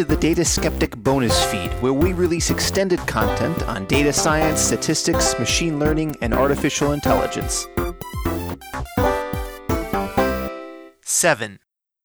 to the Data Skeptic bonus feed, where we release extended content on data science, statistics, machine learning, and artificial intelligence. 7.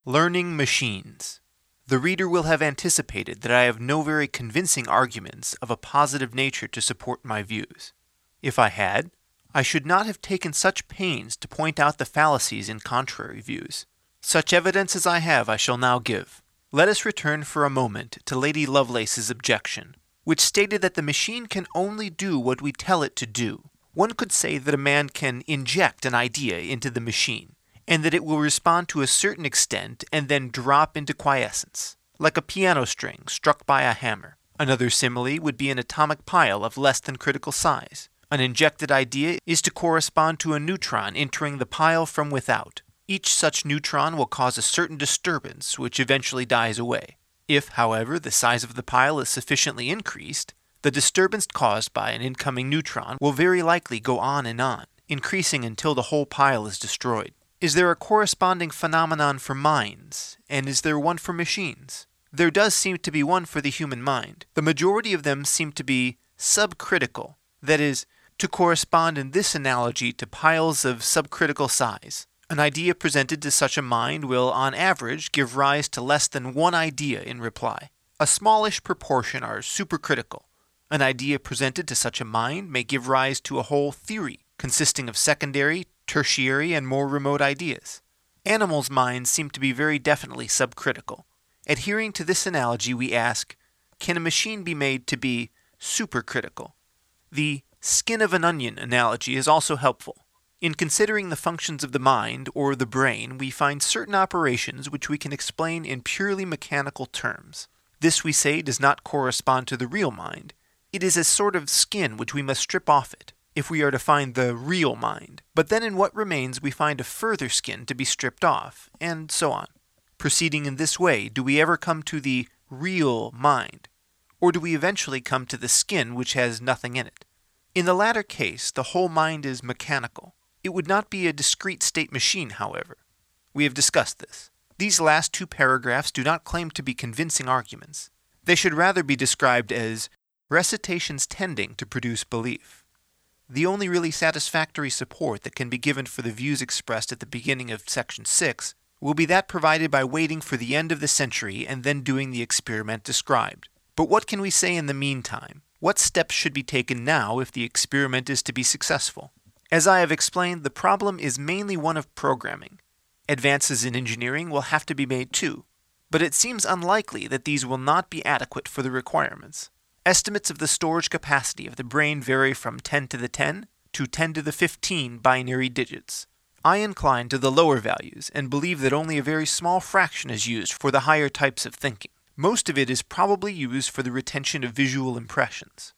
Learning Machines. The reader will have anticipated that I have no very convincing arguments of a positive nature to support my views. If I had, I should not have taken such pains to point out the fallacies in contrary views. Such evidence as I have I shall now give. Let us return for a moment to Lady Lovelace's objection, which stated that the machine can only do what we tell it to do. One could say that a man can inject an idea into the machine, and that it will respond to a certain extent and then drop into quiescence, like a piano string struck by a hammer. Another simile would be an atomic pile of less than critical size. An injected idea is to correspond to a neutron entering the pile from without. Each such neutron will cause a certain disturbance, which eventually dies away. If, however, the size of the pile is sufficiently increased, the disturbance caused by an incoming neutron will very likely go on and on, increasing until the whole pile is destroyed. Is there a corresponding phenomenon for minds, and is there one for machines? There does seem to be one for the human mind. The majority of them seem to be subcritical, that is, to correspond in this analogy to piles of subcritical size. An idea presented to such a mind will, on average, give rise to less than one idea in reply. A smallish proportion are supercritical. An idea presented to such a mind may give rise to a whole theory consisting of secondary, tertiary, and more remote ideas. Animals' minds seem to be very definitely subcritical. Adhering to this analogy, we ask can a machine be made to be supercritical? The skin of an onion analogy is also helpful. In considering the functions of the mind or the brain, we find certain operations which we can explain in purely mechanical terms. This, we say, does not correspond to the real mind. It is a sort of skin which we must strip off it if we are to find the real mind. But then in what remains we find a further skin to be stripped off, and so on. Proceeding in this way, do we ever come to the real mind? Or do we eventually come to the skin which has nothing in it? In the latter case, the whole mind is mechanical. It would not be a discrete state machine, however. We have discussed this. These last two paragraphs do not claim to be convincing arguments. They should rather be described as recitations tending to produce belief. The only really satisfactory support that can be given for the views expressed at the beginning of section 6 will be that provided by waiting for the end of the century and then doing the experiment described. But what can we say in the meantime? What steps should be taken now if the experiment is to be successful? As I have explained, the problem is mainly one of programming. Advances in engineering will have to be made too, but it seems unlikely that these will not be adequate for the requirements. Estimates of the storage capacity of the brain vary from 10 to the 10 to 10 to the 15 binary digits. I incline to the lower values and believe that only a very small fraction is used for the higher types of thinking. Most of it is probably used for the retention of visual impressions.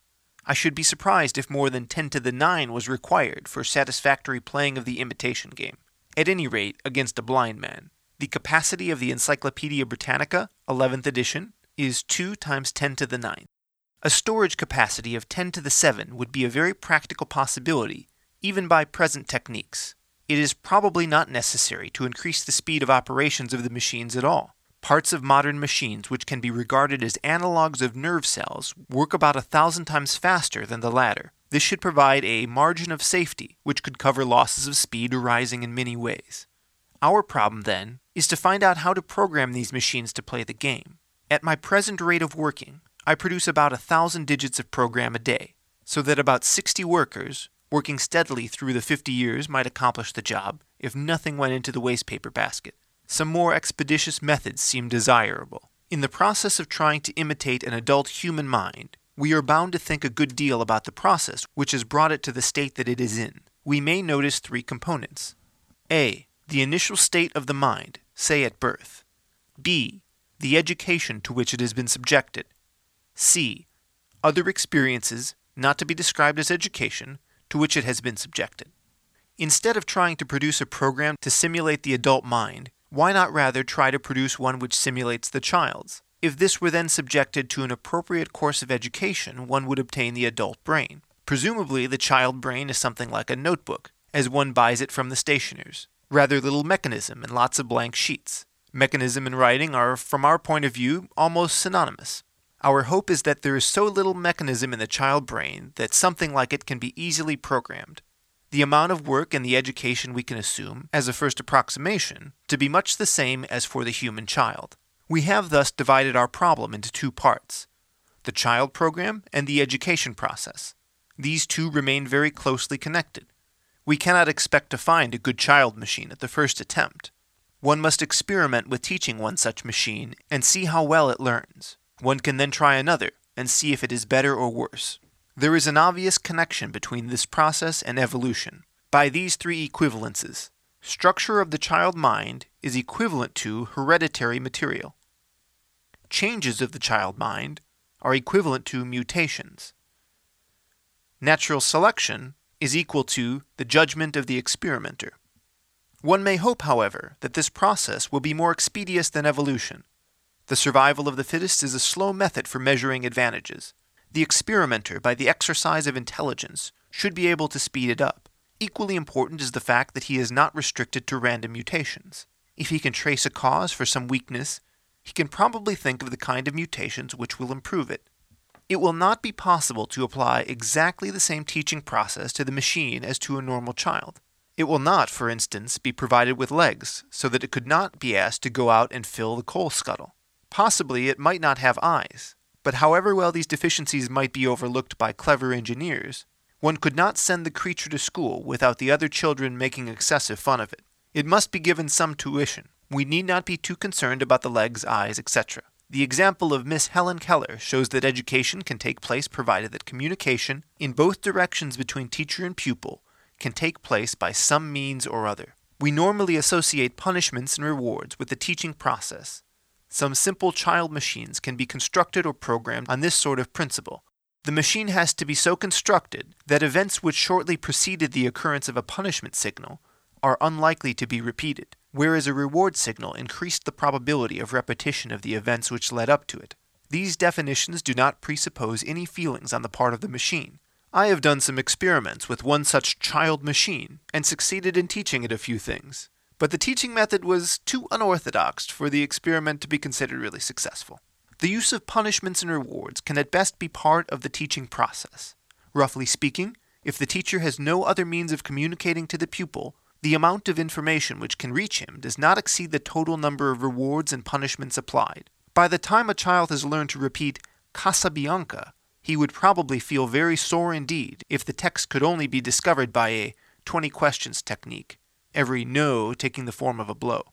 I should be surprised if more than 10 to the 9 was required for satisfactory playing of the imitation game, at any rate against a blind man. The capacity of the Encyclopedia Britannica, 11th edition, is 2 times 10 to the 9. A storage capacity of 10 to the 7 would be a very practical possibility, even by present techniques. It is probably not necessary to increase the speed of operations of the machines at all. Parts of modern machines, which can be regarded as analogs of nerve cells, work about a thousand times faster than the latter. This should provide a margin of safety, which could cover losses of speed arising in many ways. Our problem, then, is to find out how to program these machines to play the game. At my present rate of working, I produce about a thousand digits of program a day, so that about 60 workers, working steadily through the 50 years, might accomplish the job if nothing went into the waste paper basket. Some more expeditious methods seem desirable. In the process of trying to imitate an adult human mind, we are bound to think a good deal about the process which has brought it to the state that it is in. We may notice three components A. The initial state of the mind, say at birth. B. The education to which it has been subjected. C. Other experiences, not to be described as education, to which it has been subjected. Instead of trying to produce a program to simulate the adult mind, why not rather try to produce one which simulates the child's? If this were then subjected to an appropriate course of education, one would obtain the adult brain. Presumably, the child brain is something like a notebook, as one buys it from the stationers rather little mechanism and lots of blank sheets. Mechanism and writing are, from our point of view, almost synonymous. Our hope is that there is so little mechanism in the child brain that something like it can be easily programmed. The amount of work and the education we can assume, as a first approximation, to be much the same as for the human child. We have thus divided our problem into two parts the child program and the education process. These two remain very closely connected. We cannot expect to find a good child machine at the first attempt. One must experiment with teaching one such machine and see how well it learns. One can then try another and see if it is better or worse. There is an obvious connection between this process and evolution. By these three equivalences, structure of the child mind is equivalent to hereditary material. Changes of the child mind are equivalent to mutations. Natural selection is equal to the judgment of the experimenter. One may hope, however, that this process will be more expeditious than evolution. The survival of the fittest is a slow method for measuring advantages. The experimenter, by the exercise of intelligence, should be able to speed it up. Equally important is the fact that he is not restricted to random mutations. If he can trace a cause for some weakness, he can probably think of the kind of mutations which will improve it. It will not be possible to apply exactly the same teaching process to the machine as to a normal child. It will not, for instance, be provided with legs, so that it could not be asked to go out and fill the coal scuttle. Possibly it might not have eyes, but however well these deficiencies might be overlooked by clever engineers, one could not send the creature to school without the other children making excessive fun of it. It must be given some tuition. We need not be too concerned about the legs, eyes, etc. The example of Miss Helen Keller shows that education can take place provided that communication in both directions between teacher and pupil can take place by some means or other. We normally associate punishments and rewards with the teaching process. Some simple child machines can be constructed or programmed on this sort of principle. The machine has to be so constructed that events which shortly preceded the occurrence of a punishment signal are unlikely to be repeated, whereas a reward signal increased the probability of repetition of the events which led up to it. These definitions do not presuppose any feelings on the part of the machine. I have done some experiments with one such child machine and succeeded in teaching it a few things, but the teaching method was too unorthodox for the experiment to be considered really successful. The use of punishments and rewards can at best be part of the teaching process. Roughly speaking, if the teacher has no other means of communicating to the pupil, the amount of information which can reach him does not exceed the total number of rewards and punishments applied. By the time a child has learned to repeat Casabianca, he would probably feel very sore indeed if the text could only be discovered by a 20 questions technique, every no taking the form of a blow.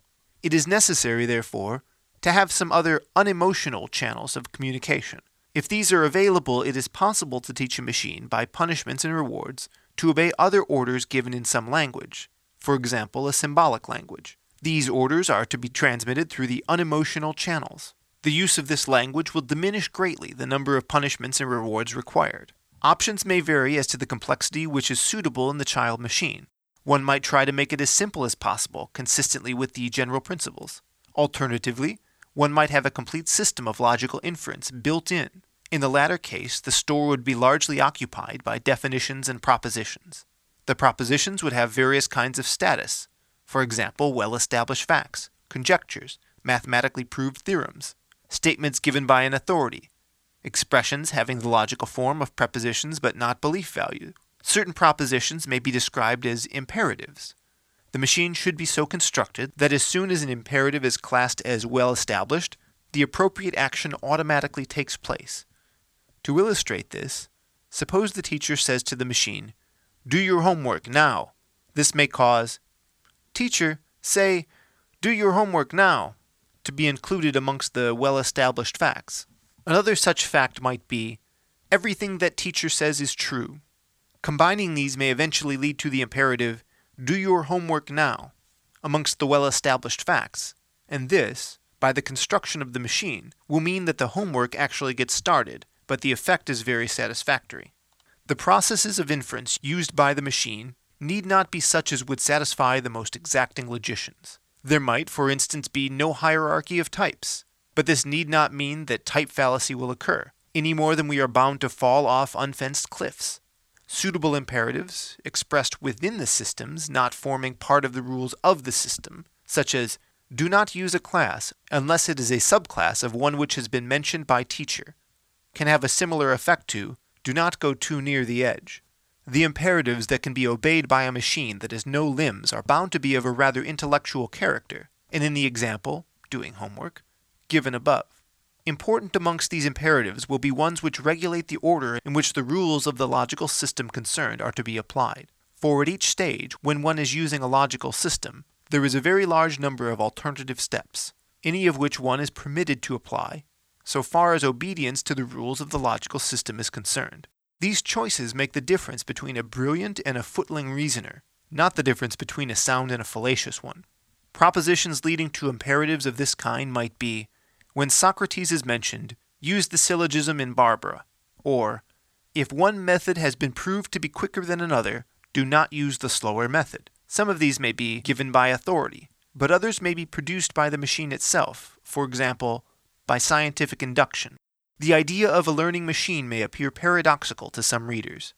It is necessary, therefore, to have some other unemotional channels of communication. If these are available, it is possible to teach a machine, by punishments and rewards, to obey other orders given in some language, for example, a symbolic language. These orders are to be transmitted through the unemotional channels. The use of this language will diminish greatly the number of punishments and rewards required. Options may vary as to the complexity which is suitable in the child machine. One might try to make it as simple as possible, consistently with the general principles. Alternatively, one might have a complete system of logical inference built in. In the latter case, the store would be largely occupied by definitions and propositions. The propositions would have various kinds of status, for example, well established facts, conjectures, mathematically proved theorems, statements given by an authority, expressions having the logical form of prepositions but not belief value. Certain propositions may be described as imperatives. The machine should be so constructed that as soon as an imperative is classed as well established, the appropriate action automatically takes place. To illustrate this, suppose the teacher says to the machine, Do your homework now. This may cause, Teacher, say, Do your homework now to be included amongst the well established facts. Another such fact might be everything that teacher says is true. Combining these may eventually lead to the imperative do your homework now amongst the well established facts, and this, by the construction of the machine, will mean that the homework actually gets started, but the effect is very satisfactory. The processes of inference used by the machine need not be such as would satisfy the most exacting logicians. There might, for instance, be no hierarchy of types, but this need not mean that type fallacy will occur, any more than we are bound to fall off unfenced cliffs. Suitable imperatives, expressed within the systems not forming part of the rules of the system, such as Do not use a class unless it is a subclass of one which has been mentioned by teacher. Can have a similar effect to do not go too near the edge. The imperatives that can be obeyed by a machine that has no limbs are bound to be of a rather intellectual character, and in the example, doing homework, given above. Important amongst these imperatives will be ones which regulate the order in which the rules of the logical system concerned are to be applied. For at each stage, when one is using a logical system, there is a very large number of alternative steps, any of which one is permitted to apply, so far as obedience to the rules of the logical system is concerned. These choices make the difference between a brilliant and a footling reasoner, not the difference between a sound and a fallacious one. Propositions leading to imperatives of this kind might be when Socrates is mentioned, use the syllogism in Barbara, or if one method has been proved to be quicker than another, do not use the slower method. Some of these may be given by authority, but others may be produced by the machine itself, for example, by scientific induction. The idea of a learning machine may appear paradoxical to some readers.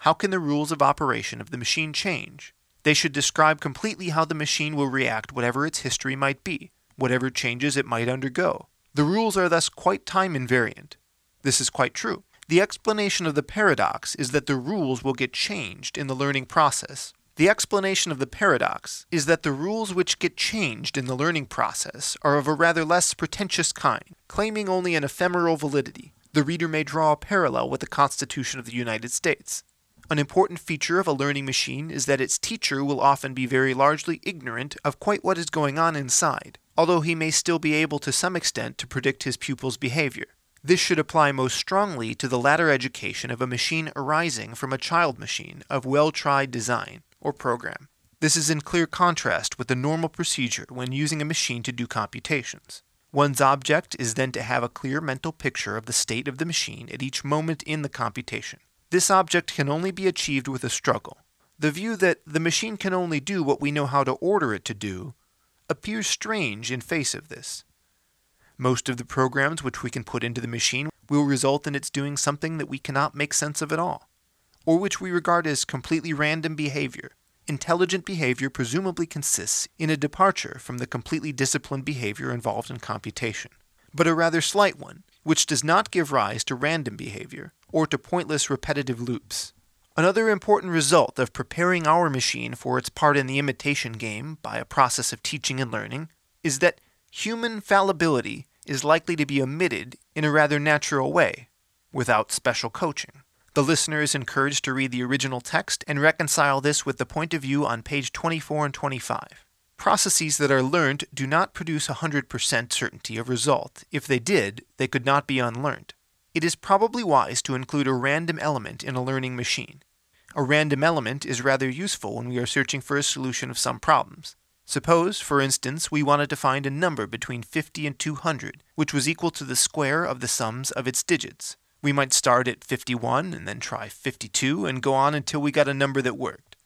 How can the rules of operation of the machine change? They should describe completely how the machine will react whatever its history might be, whatever changes it might undergo. The rules are thus quite time invariant. This is quite true. The explanation of the paradox is that the rules will get changed in the learning process. The explanation of the paradox is that the rules which get changed in the learning process are of a rather less pretentious kind, claiming only an ephemeral validity. The reader may draw a parallel with the Constitution of the United States. An important feature of a learning machine is that its teacher will often be very largely ignorant of quite what is going on inside although he may still be able to some extent to predict his pupil's behavior. This should apply most strongly to the latter education of a machine arising from a child machine of well tried design or program. This is in clear contrast with the normal procedure when using a machine to do computations. One's object is then to have a clear mental picture of the state of the machine at each moment in the computation. This object can only be achieved with a struggle. The view that the machine can only do what we know how to order it to do appears strange in face of this. Most of the programs which we can put into the machine will result in its doing something that we cannot make sense of at all, or which we regard as completely random behavior. Intelligent behavior presumably consists in a departure from the completely disciplined behavior involved in computation, but a rather slight one, which does not give rise to random behavior or to pointless repetitive loops. Another important result of preparing our machine for its part in the imitation game by a process of teaching and learning is that human fallibility is likely to be omitted in a rather natural way, without special coaching. The listener is encouraged to read the original text and reconcile this with the point of view on page 24 and 25. Processes that are learned do not produce 100% certainty of result. If they did, they could not be unlearned. It is probably wise to include a random element in a learning machine. A random element is rather useful when we are searching for a solution of some problems. Suppose, for instance, we wanted to find a number between 50 and 200, which was equal to the square of the sums of its digits. We might start at 51 and then try 52 and go on until we got a number that worked.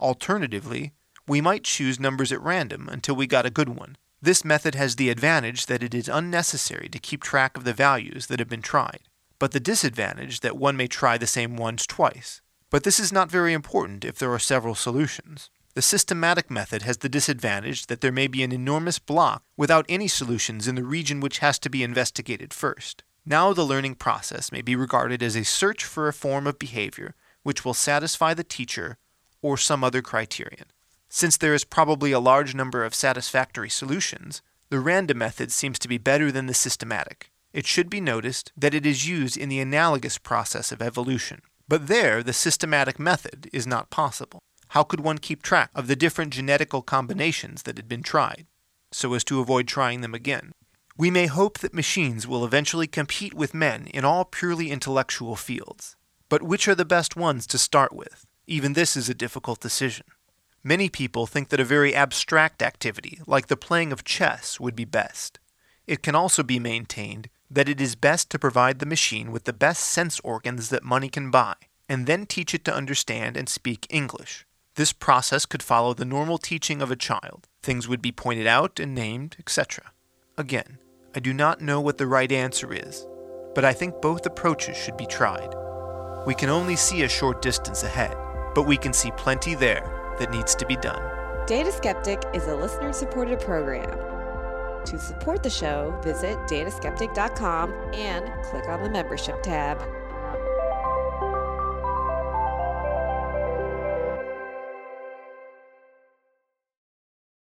Alternatively, we might choose numbers at random until we got a good one. This method has the advantage that it is unnecessary to keep track of the values that have been tried, but the disadvantage that one may try the same ones twice. But this is not very important if there are several solutions. The systematic method has the disadvantage that there may be an enormous block without any solutions in the region which has to be investigated first. Now the learning process may be regarded as a search for a form of behavior which will satisfy the teacher or some other criterion. Since there is probably a large number of satisfactory solutions, the random method seems to be better than the systematic. It should be noticed that it is used in the analogous process of evolution. But there, the systematic method is not possible. How could one keep track of the different genetical combinations that had been tried, so as to avoid trying them again? We may hope that machines will eventually compete with men in all purely intellectual fields. But which are the best ones to start with? Even this is a difficult decision. Many people think that a very abstract activity, like the playing of chess, would be best. It can also be maintained that it is best to provide the machine with the best sense organs that money can buy, and then teach it to understand and speak English. This process could follow the normal teaching of a child. Things would be pointed out and named, etc. Again, I do not know what the right answer is, but I think both approaches should be tried. We can only see a short distance ahead, but we can see plenty there that needs to be done. Data Skeptic is a listener supported program. To support the show, visit dataskeptic.com and click on the membership tab.